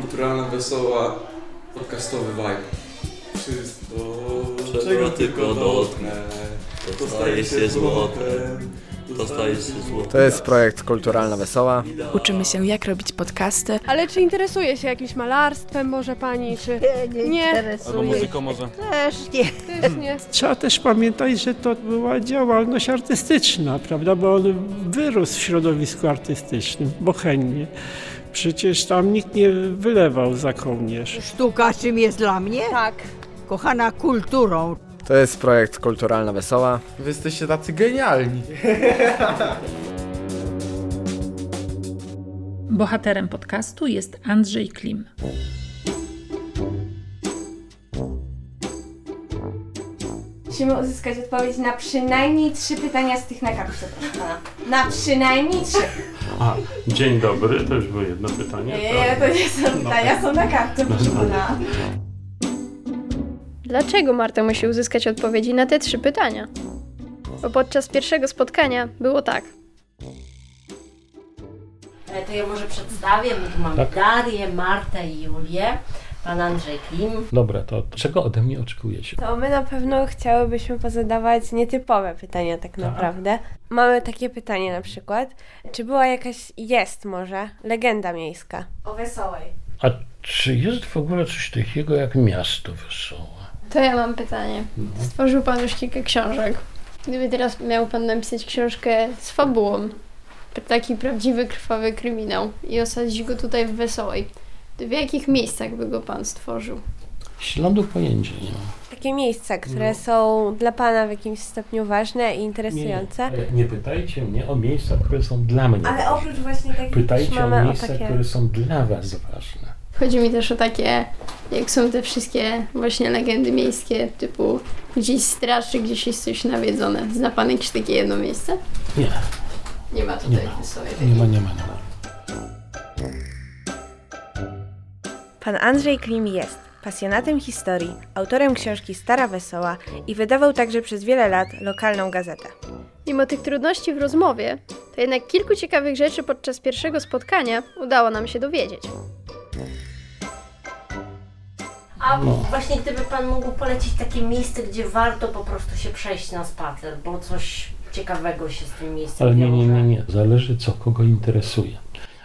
kulturalna, wesoła, podcastowy vibe. Wszystko, Czego tylko dotknę, to staje się złotem, to staje się złotem. To jest projekt Kulturalna Wesoła. Uczymy się, jak robić podcasty, Ale czy interesuje się jakimś malarstwem może pani, czy Nie, nie, Nie. interesuje. Albo muzyką może. Też nie. też nie? Trzeba też pamiętać, że to była działalność artystyczna, prawda? Bo on wyrósł w środowisku artystycznym, bohemnie. Przecież tam nikt nie wylewał za kołnierz. Sztuka czym jest dla mnie? Tak. Kochana kulturą. To jest projekt Kulturalna Wesoła. Wy jesteście tacy genialni. Bohaterem podcastu jest Andrzej Klim. Musimy uzyskać odpowiedź na przynajmniej trzy pytania z tych na kartce, proszę pana. Na przynajmniej trzy. A, dzień dobry, to już było jedno pytanie. Nie, to nie są pytania, są na kartce, proszę pana. Dlaczego Marta musi uzyskać odpowiedzi na te trzy pytania? Bo podczas pierwszego spotkania było tak. E, To ja może przedstawię. My tu mamy Tak. Darię, Martę i Julię. Pan Andrzej Klim. Dobra, to czego ode mnie oczekujecie? To my na pewno chciałybyśmy pozadawać nietypowe pytania tak naprawdę. Mamy takie pytanie na przykład, czy była jakaś, jest może, legenda miejska? O wesołej. A czy jest w ogóle coś takiego jak miasto wesołe? To ja mam pytanie. Stworzył Pan już kilka książek. Gdyby teraz miał Pan napisać książkę z fabułą, taki prawdziwy, krwawy kryminał i osadzić go tutaj w Wesołej, w jakich miejscach by go Pan stworzył? Śladu pojęcia nie mam. Takie miejsca, które są dla Pana w jakimś stopniu ważne i interesujące. Nie, nie pytajcie mnie o miejsca, które są dla mnie Ale ważne. oprócz właśnie takich... Pytajcie o o miejsca, takie- które są dla was ważne. Chodzi mi też o takie, jak są te wszystkie właśnie legendy miejskie, typu gdzieś straż, czy gdzieś jest coś nawiedzone. Zna Pan jakieś takie jedno miejsce? Nie, Nie ma tutaj Nie ma. w Wesołej. nie ma, nie ma, nie ma. Pan Andrzej Klim jest pasjonatem historii, autorem książki Stara Wesoła i wydawał także przez wiele lat lokalną gazetę. Mimo tych trudności w rozmowie, to jednak kilku ciekawych rzeczy podczas pierwszego spotkania udało nam się dowiedzieć. A No. właśnie gdyby Pan mógł polecić takie miejsce, gdzie warto po prostu się przejść na spacer, bo coś ciekawego się z tym miejscem Ale nie, nie, nie, nie. Zależy, co kogo interesuje.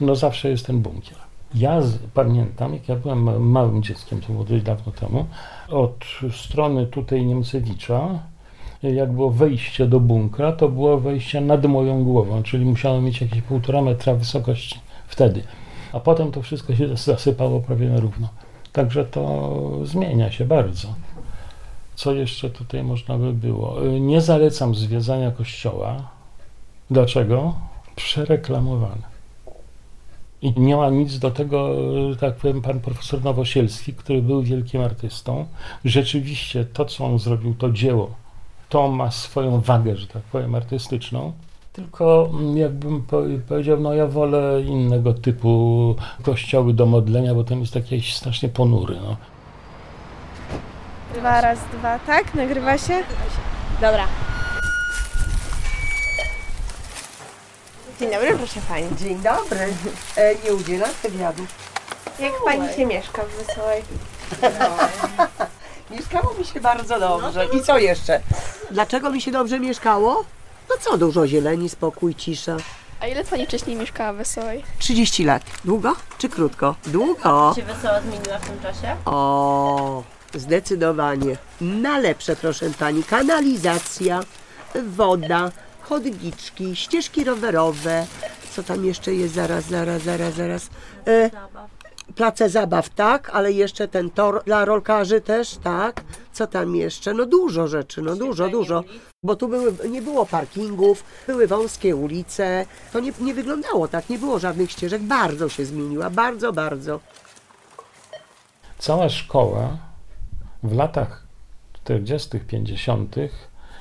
No zawsze jest ten bunkier. Ja z, pamiętam, jak ja byłem ma- małym dzieckiem, to było dość dawno temu, od strony tutaj Niemcewicza, jak było wejście do bunkra, to było wejście nad moją głową, czyli musiało mieć jakieś półtora metra wysokości wtedy. A potem to wszystko się zasypało prawie na równo. Także to zmienia się bardzo. Co jeszcze tutaj można by było? Y, Nie zalecam zwiedzania kościoła. Dlaczego? Przereklamowane. I nie ma nic do tego, że tak powiem, pan profesor Nowosielski, który był wielkim artystą. Rzeczywiście to, co on zrobił, to dzieło, to ma swoją wagę, że tak powiem, artystyczną. Tylko mm, jakbym po- powiedział, no ja wolę innego typu kościoły do modlenia, bo ten jest taki jakiś strasznie ponury. No. Dwa raz dwa, tak? Nagrywa się? Dobra. Dzień dobry, proszę Pani. Dzień dobry. E, nie udzielam wywiadu. Jak Pani się mieszka w Wesołej? Mieszkało mi się bardzo dobrze. I co jeszcze? Dlaczego mi się dobrze mieszkało? No co, dużo zieleni, spokój, cisza. A ile Pani wcześniej mieszkała w Wesołej? 30 lat. Długo czy krótko? Długo. Się Wesoła zmieniła w tym czasie? O, zdecydowanie. Na lepsze, proszę pani. Kanalizacja, woda, chodniczki, ścieżki rowerowe. Co tam jeszcze jest? Zaraz, zaraz, zaraz, zaraz. E, place zabaw, tak, ale jeszcze ten tor dla rolkarzy też, tak. Co tam jeszcze? No dużo rzeczy, no dużo, dużo. Bo tu były, nie było parkingów, były wąskie ulice. To nie, nie wyglądało tak, nie było żadnych ścieżek. Bardzo się zmieniła, bardzo, bardzo. Cała szkoła w latach 40., 50.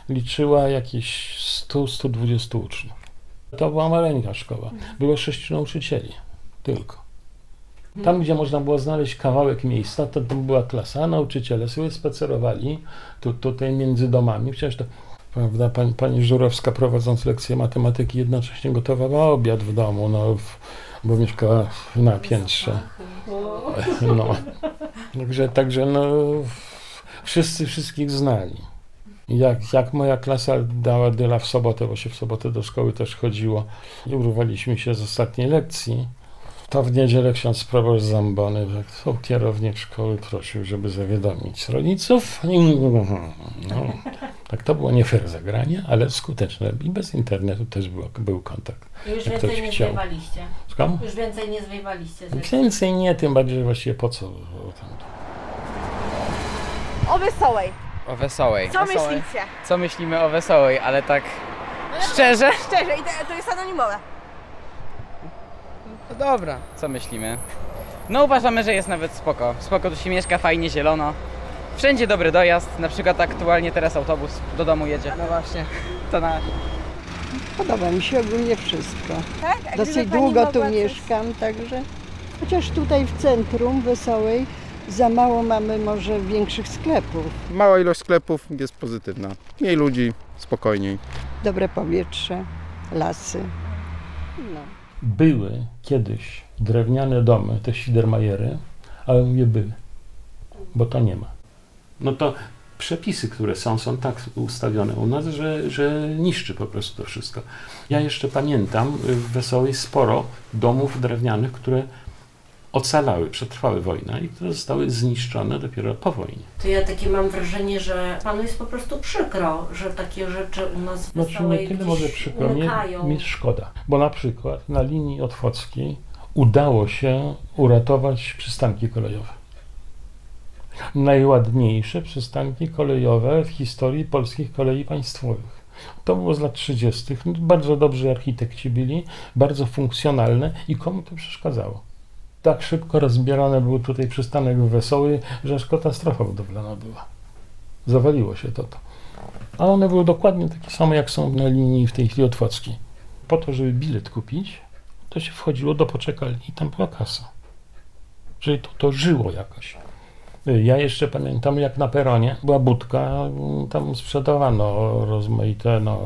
liczyła jakieś 100-120 uczniów. To była maleńka szkoła. Było sześciu nauczycieli tylko. Tam, gdzie można było znaleźć kawałek miejsca, to tam była klasa, nauczyciele sobie spacerowali tu, tutaj między domami. Przecież to, prawda, pani, pani Żurowska prowadząc lekcję matematyki jednocześnie gotowała obiad w domu, no, w, bo mieszkała na piętrze. No. Także, także no, wszyscy wszystkich znali. Jak, jak moja klasa dała dyla w sobotę, bo się w sobotę do szkoły też chodziło i urwaliśmy się z ostatniej lekcji, to w niedzielę ksiądz proboszcz Zambony, tak, kierownik szkoły prosił, żeby zawiadomić rodziców. No, tak to było nie fair zagranie, ale skuteczne i bez internetu też było, był kontakt. Już Jak więcej nie chciał. zwiewaliście. Już więcej nie zwiewaliście. Więcej nie, tym bardziej że właściwie po co. O Wesołej. O Wesołej. Co Wesołej. myślicie? Co myślimy o Wesołej, ale tak szczerze? Szczerze, i to, to jest anonimowe. No dobra. Co myślimy? No uważamy, że jest nawet spoko. Spoko, tu się mieszka, fajnie, zielono. Wszędzie dobry dojazd, na przykład aktualnie teraz autobus do domu jedzie. No właśnie. To na... Podoba mi się ogólnie wszystko. Tak? A Dosyć pani długo tu mogła coś- mieszkam, także chociaż tutaj w centrum Wesołej za mało mamy może większych sklepów. Mała ilość sklepów jest pozytywna. Mniej ludzi, spokojniej. Dobre powietrze, lasy. No. Były kiedyś drewniane domy, te Świdermajery, ale mówię były, bo to nie ma. No to przepisy, które są, są tak ustawione u nas, że, że niszczy po prostu to wszystko. Ja jeszcze pamiętam y, w Wesołej sporo domów drewnianych, które ocalały, przetrwały wojnę i które zostały zniszczone dopiero po wojnie. To ja takie mam wrażenie, że panu jest po prostu przykro, że takie rzeczy u nas w Znaczy nie tyle może przykro, mnie, mi szkoda, bo na przykład na linii otwockiej udało się uratować przystanki kolejowe. Najładniejsze przystanki kolejowe w historii polskich kolei państwowych. To było z lat 30. Bardzo dobrzy architekci byli, bardzo funkcjonalne i komu to przeszkadzało? Tak szybko rozbierany był tutaj przystanek Wesoły, że aż katastrofa budowlana była. Zawaliło się to. to. A one były dokładnie takie same, jak są na linii w tej chwili otwockiej. Po to, żeby bilet kupić, to się wchodziło do poczekalni i tam była kasa. Czyli to, to żyło jakoś. Ja jeszcze pamiętam, jak na peronie była budka, tam sprzedawano rozmaite no,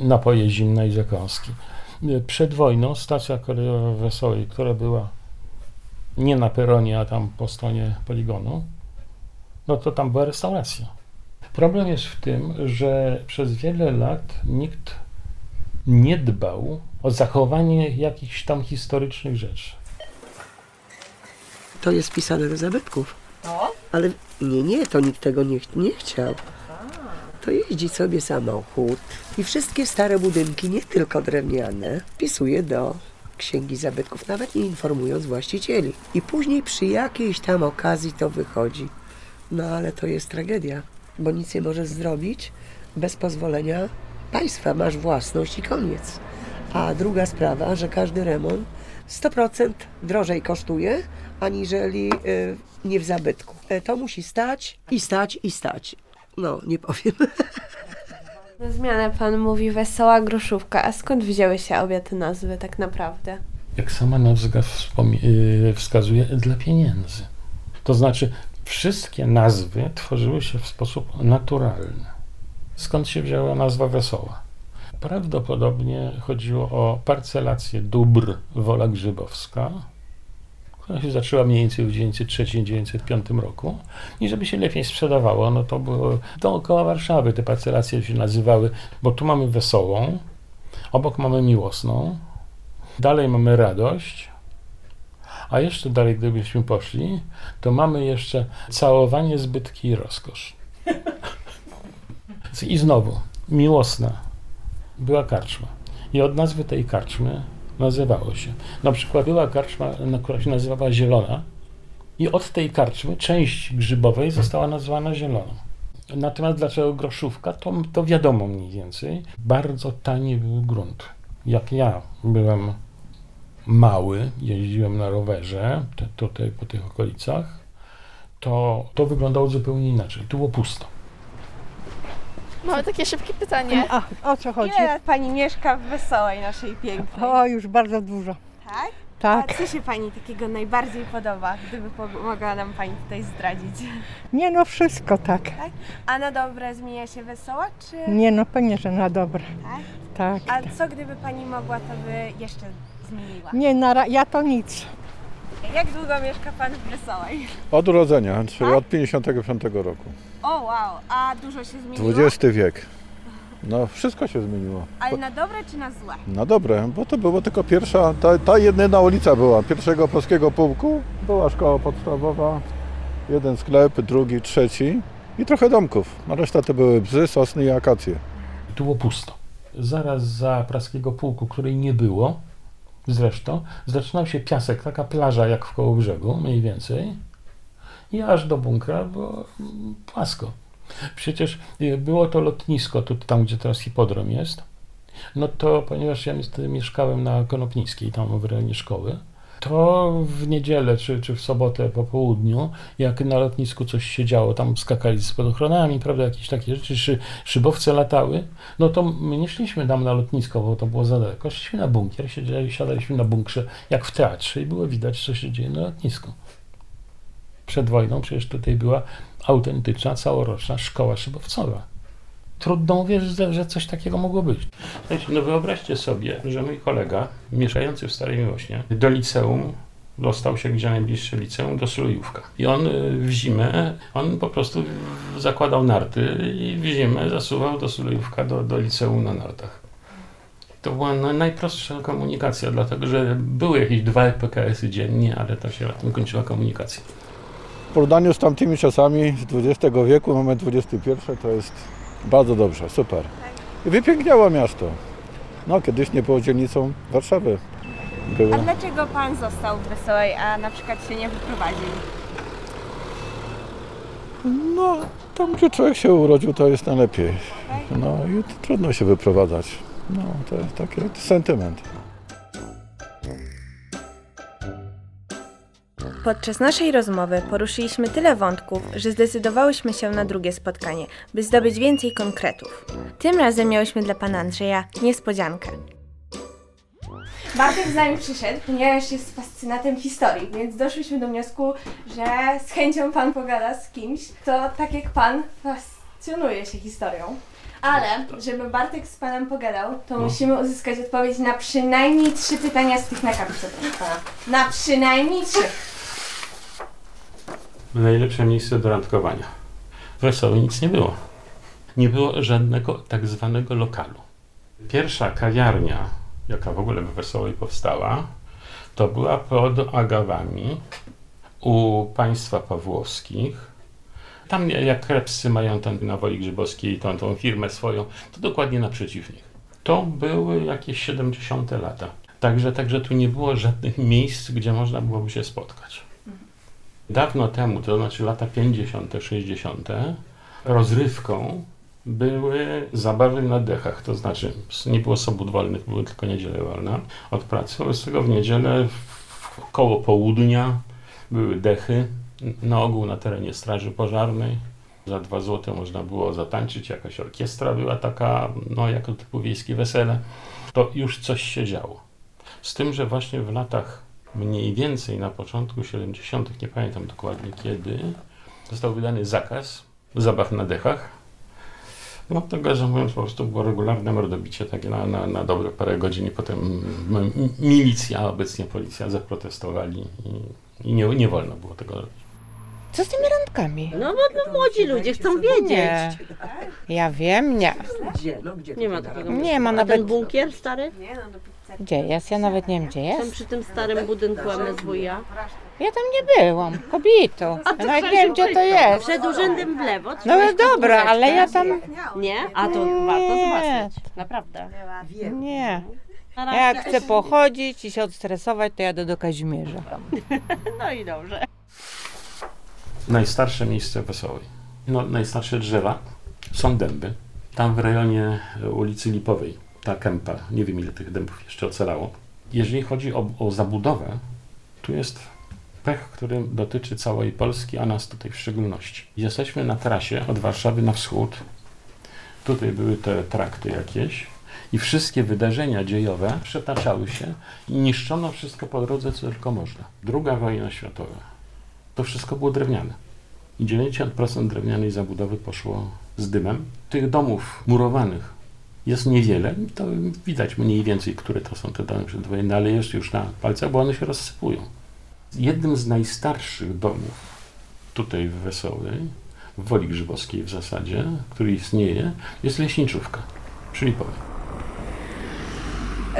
napoje zimne i zakąski. Przed wojną stacja kolejowa Wesołej, która była nie na peronie, a tam po stronie poligonu, no to tam była restauracja. Problem jest w tym, że przez wiele lat nikt nie dbał o zachowanie jakichś tam historycznych rzeczy. To jest wpisane do zabytków. No. Ale nie, nie, to nikt tego nie, ch- nie chciał. To jeździ sobie samochód i wszystkie stare budynki, nie tylko drewniane, wpisuje do księgi zabytków, nawet nie informując właścicieli. I później przy jakiejś tam okazji to wychodzi. No ale to jest tragedia, bo nic nie możesz zrobić bez pozwolenia państwa. Masz własność i koniec. A druga sprawa, że każdy remont 100% drożej kosztuje, aniżeli y, nie w zabytku. E, To musi stać i stać i stać. No, nie powiem. Zmianę pan mówi wesoła groszówka. A skąd wzięły się obie te nazwy tak naprawdę? jak sama nazwa yy, wskazuje, dla pieniędzy. To znaczy, wszystkie nazwy tworzyły się w sposób naturalny. Skąd się wzięła nazwa Wesoła? Prawdopodobnie chodziło o parcelację dóbr Wola Grzybowska, która się zaczęła mniej więcej w 1903-1905 roku i żeby się lepiej sprzedawało, no to było dookoła Warszawy te parcelacje się nazywały, bo tu mamy Wesołą, obok mamy Miłosną, Dalej mamy radość, a jeszcze dalej, gdybyśmy poszli, to mamy jeszcze całowanie, zbytki i rozkosz. I znowu, miłosna była karczma. I od nazwy tej karczmy nazywało się. Na przykład była karczma, która się nazywała Zielona i od tej karczmy część grzybowej została nazwana Zieloną. Natomiast dlaczego groszówka, to, to wiadomo mniej więcej. Bardzo tani był grunt. Jak ja byłem mały, jeździłem na rowerze te, tutaj po tych okolicach, to to wyglądało zupełnie inaczej. Tu było pusto. Mamy takie szybkie pytanie. A, o co chodzi? Ile lat pani mieszka w Wesołej, naszej pięknej? O, już bardzo dużo. Tak? Tak. A co się pani takiego najbardziej podoba, gdyby mogła nam pani tutaj zdradzić? Nie no, wszystko tak. Tak? A na dobre zmienia się Wesoła, czy... Nie no, pewnie, że na dobre. Tak? Tak. A co gdyby pani mogła, to by jeszcze zmieniła? Nie, na, ra- ja to nic. Jak długo mieszka Pan w Wesołej? Od urodzenia, czyli od 55 roku. O wow, a dużo się zmieniło? XX wiek. No, wszystko się zmieniło. Ale na dobre czy na złe? Na dobre, bo to była tylko pierwsza, ta, ta jedyna ulica była, pierwszego polskiego pułku. Była szkoła podstawowa, jeden sklep, drugi, trzeci i trochę domków. A reszta to były bzy, sosny i akacje. Tu było pusto. Zaraz za praskiego pułku, której nie było, zresztą, zaczynał się piasek, taka plaża jak w koło brzegu, mniej więcej. I aż do bunkra było mm, płasko. Przecież y, było to lotnisko, tu, tam gdzie teraz hipodrom jest. No to ponieważ ja mieszkałem na Konopnickiej, tam w rejonie szkoły, to w niedzielę czy, czy w sobotę po południu, jak na lotnisku coś się działo, tam skakali z spadochronami, prawda, jakieś takie rzeczy, szy, szybowce latały, no to my nie szliśmy tam na lotnisko, bo to było za daleko, szliśmy na bunkier, siedzieli, siadaliśmy na bunkrze, jak w teatrze i było widać, co się dzieje na lotnisku. Przed wojną przecież tutaj była autentyczna, całoroczna szkoła szybowcowa. Trudno uwierzyć, że- coś takiego mogło być. Słuchajcie, no wyobraźcie sobie, że mój kolega, mieszkający w Starej Miłośnie, do liceum dostał się gdzie najbliższe liceum, do Sulejówka. I on y, w zimę, on po prostu zakładał narty i w zimę zasuwał do Sulejówka, do, do liceum na nartach. To była no, najprostsza komunikacja, dlatego że były jakieś dwa PKS-y dziennie, ale to się na tym kończyła komunikacja. W porównaniu z tamtymi czasami z XX wieku, mamy XXI, to jest bardzo dobrze, super. I wypiękniało miasto. No, kiedyś nie było dzielnicą Warszawy. Było. A dlaczego Pan został w Wesołej, a na przykład się nie wyprowadził? No, tam gdzie człowiek się urodził, to jest najlepiej. No i trudno się wyprowadzać. No, to jest taki sentyment. Podczas naszej rozmowy poruszyliśmy tyle wątków, że zdecydowałyśmy się na drugie spotkanie, by zdobyć więcej konkretów. Tym razem miałyśmy dla pana Andrzeja niespodziankę. Bartek z nami przyszedł, ponieważ jest fascynatem historii, więc doszliśmy do wniosku, że z chęcią pan pogada z kimś, kto tak jak pan fascynuje się historią. Ale, żeby Bartek z panem pogadał, to No. musimy uzyskać odpowiedź na przynajmniej trzy pytania z tych na kartce, proszę pana. Na przynajmniej trzy. Najlepsze miejsce do randkowania. W Wesołej nic nie było. Nie było żadnego tak zwanego lokalu. Pierwsza kawiarnia, jaka w ogóle w Wesołej powstała, to była pod Agawami u państwa Pawłowskich. Tam jak krepscy mają tam na Woli Grzybowskiej tą, tą firmę swoją, to dokładnie naprzeciw nich. To były jakieś 70 lata. Także, także tu nie było żadnych miejsc, gdzie można byłoby się spotkać. Dawno temu, to znaczy lata 50., 60., rozrywką były zabawy na dechach, to znaczy nie było sobot wolnych, były tylko niedziele wolne od pracy. Wobec tego w niedzielę w- koło południa były dechy, na ogół na terenie Straży Pożarnej. Za dwa złote można było zatańczyć, jakaś orkiestra była taka, no jako typu wiejskie wesele. To już coś się działo. Z tym, że właśnie w latach mniej więcej na początku 70., nie pamiętam dokładnie kiedy, został wydany zakaz zabaw na dechach. No tego, że mówiąc, po prostu było regularne mordobicie takie na, na, na dobre parę godzin i potem milicja, a obecnie policja zaprotestowali i, i nie, nie wolno było tego robić. Co z tymi randkami? No bo no, młodzi ludzie chcą wiedzieć. Nie. Ja wiem, nie. Gdzie? No gdzie? Nie ma takiego Nie ma A nawet- ten bunkier stary? Gdzie jest? Ja nawet nie wiem, gdzie Tam jest. przy tym starym budynku MSWiA. Ja tam nie byłam, kobieto. Ja nawet nie wiem, gdzie to jest. Przed urzędem w lewo. No pod dobra, ale ja tam... Nie? A to warto Nie. zobaczyć. Naprawdę. Nie. Na Jak razie. chcę pochodzić i się odstresować, to jadę do Kazimierza. No i dobrze. Najstarsze miejsce Wesołej. No, najstarsze drzewa są dęby. Tam w rejonie e, ulicy Lipowej, ta kępa, nie wiem ile tych dębów jeszcze ocalało. Jeżeli chodzi o, o zabudowę, tu jest pech, który dotyczy całej Polski, a nas tutaj w szczególności. Jesteśmy na trasie od Warszawy na wschód. Tutaj były te trakty jakieś i wszystkie wydarzenia dziejowe przetaczały się i niszczono wszystko po drodze, co tylko można. Druga wojna światowa. To wszystko było drewniane. I 90% drewnianej zabudowy poszło z dymem. Tych domów murowanych jest niewiele. To widać mniej więcej, które to są te domy przedwojenne, ale jest już na palcach, bo one się rozsypują. Jednym z najstarszych domów tutaj w Wesołej, w Woli Grzybowskiej w zasadzie, który istnieje, jest leśniczówka przy Lipowie.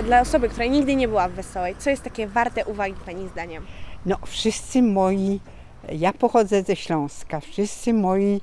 Dla osoby, która nigdy nie była w Wesołej, co jest takie warte uwagi Pani zdaniem? No, wszyscy moi, ja pochodzę ze Śląska, wszyscy moi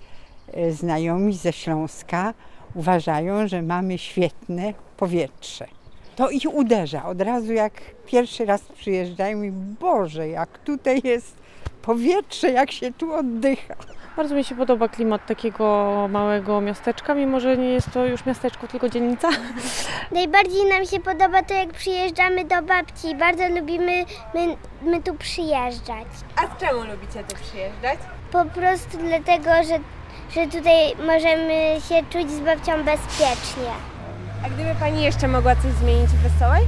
e, znajomi ze Śląska uważają, że mamy świetne powietrze. To ich uderza od razu, jak pierwszy raz przyjeżdżają i Boże, jak tutaj jest powietrze, jak się tu oddycha. Bardzo mi się podoba klimat takiego małego miasteczka, mimo że nie jest to już miasteczko, tylko dzielnica. Najbardziej nam się podoba to, jak przyjeżdżamy do babci. Bardzo lubimy my, my tu przyjeżdżać. A z czemu lubicie tu przyjeżdżać? Po prostu dlatego, że, że tutaj możemy się czuć z babcią bezpiecznie. A gdyby Pani jeszcze mogła coś zmienić w Wesołej?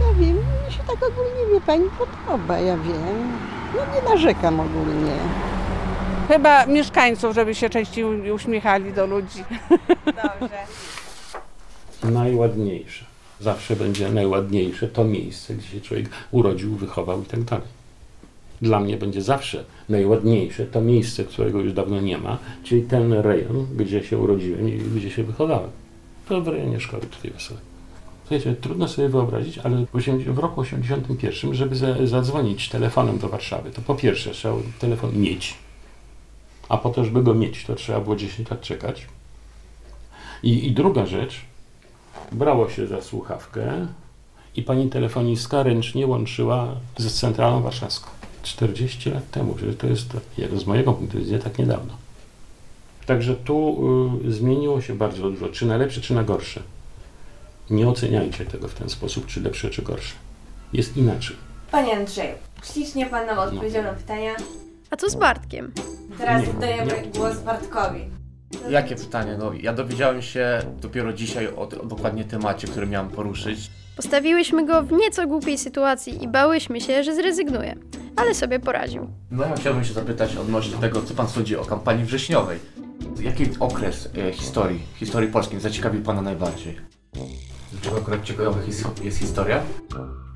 Ja wiem, mi się tak ogólnie wie pani podoba, ja wiem. No nie narzekam ogólnie. Chyba mieszkańców, żeby się częściej uśmiechali do ludzi. Dobrze. Najładniejsze. Zawsze będzie najładniejsze to miejsce, gdzie się człowiek urodził, wychował i tak dalej. Dla mnie będzie zawsze najładniejsze to miejsce, którego już dawno nie ma, czyli ten rejon, gdzie się urodziłem i gdzie się wychowałem. To w rejonie szkoły tutaj wesołej. Słuchajcie, trudno sobie wyobrazić, ale w, 80, w roku 81, żeby za, zadzwonić telefonem do Warszawy, to po pierwsze trzeba telefon mieć, a po to, żeby go mieć, to trzeba było 10 lat czekać. I, I druga rzecz, brało się za słuchawkę i pani telefonistka ręcznie łączyła z centralą warszawską. 40 lat temu, że to jest, jak z mojego punktu widzenia, tak niedawno. Także tu y, zmieniło się bardzo dużo, czy na lepsze, czy na gorsze. Nie oceniajcie tego w ten sposób, czy lepsze, czy gorsze. Jest inaczej. Panie Andrzeju, ślicznie Pan nam odpowiedział na pytania. A co z Bartkiem? Teraz Nie, oddajemy nie. głos Bartkowi. Jakie pytanie? No, ja dowiedziałem się dopiero dzisiaj o, o dokładnie temacie, który miałem poruszyć. Postawiłyśmy go w nieco głupiej sytuacji i bałyśmy się, że zrezygnuje, ale sobie poradził. No ja chciałbym się zapytać odnośnie tego, co pan sądzi o kampanii wrześniowej. Jaki okres e, historii, historii polskiej zaciekawił pana najbardziej? Dlaczego akurat ciekawa jest, jest historia?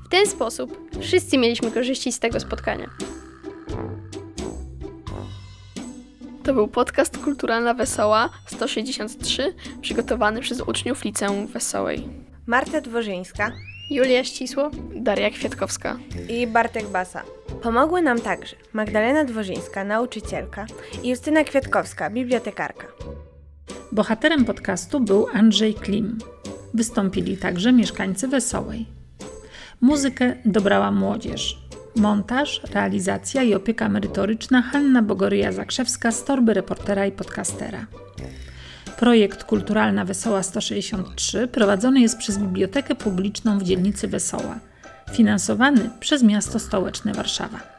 W ten sposób wszyscy mieliśmy korzyści z tego spotkania. To był podcast Kulturalna Wesoła 163, przygotowany przez uczniów Liceum Wesołej. Marta Dworzyńska Julia Ścisło, Daria Kwiatkowska. i Bartek Basa. Pomogły nam także Magdalena Dworzyńska, nauczycielka i Justyna Kwiatkowska, bibliotekarka. Bohaterem podcastu był Andrzej Klim. Wystąpili także mieszkańcy Wesołej. Muzykę dobrała młodzież. Montaż, realizacja i opieka merytoryczna Hanna Bogoryja-Zakrzewska z torby reportera i podcastera. Projekt Kulturalna Wesoła 163 prowadzony jest przez Bibliotekę Publiczną w dzielnicy Wesoła, finansowany przez miasto stołeczne Warszawa.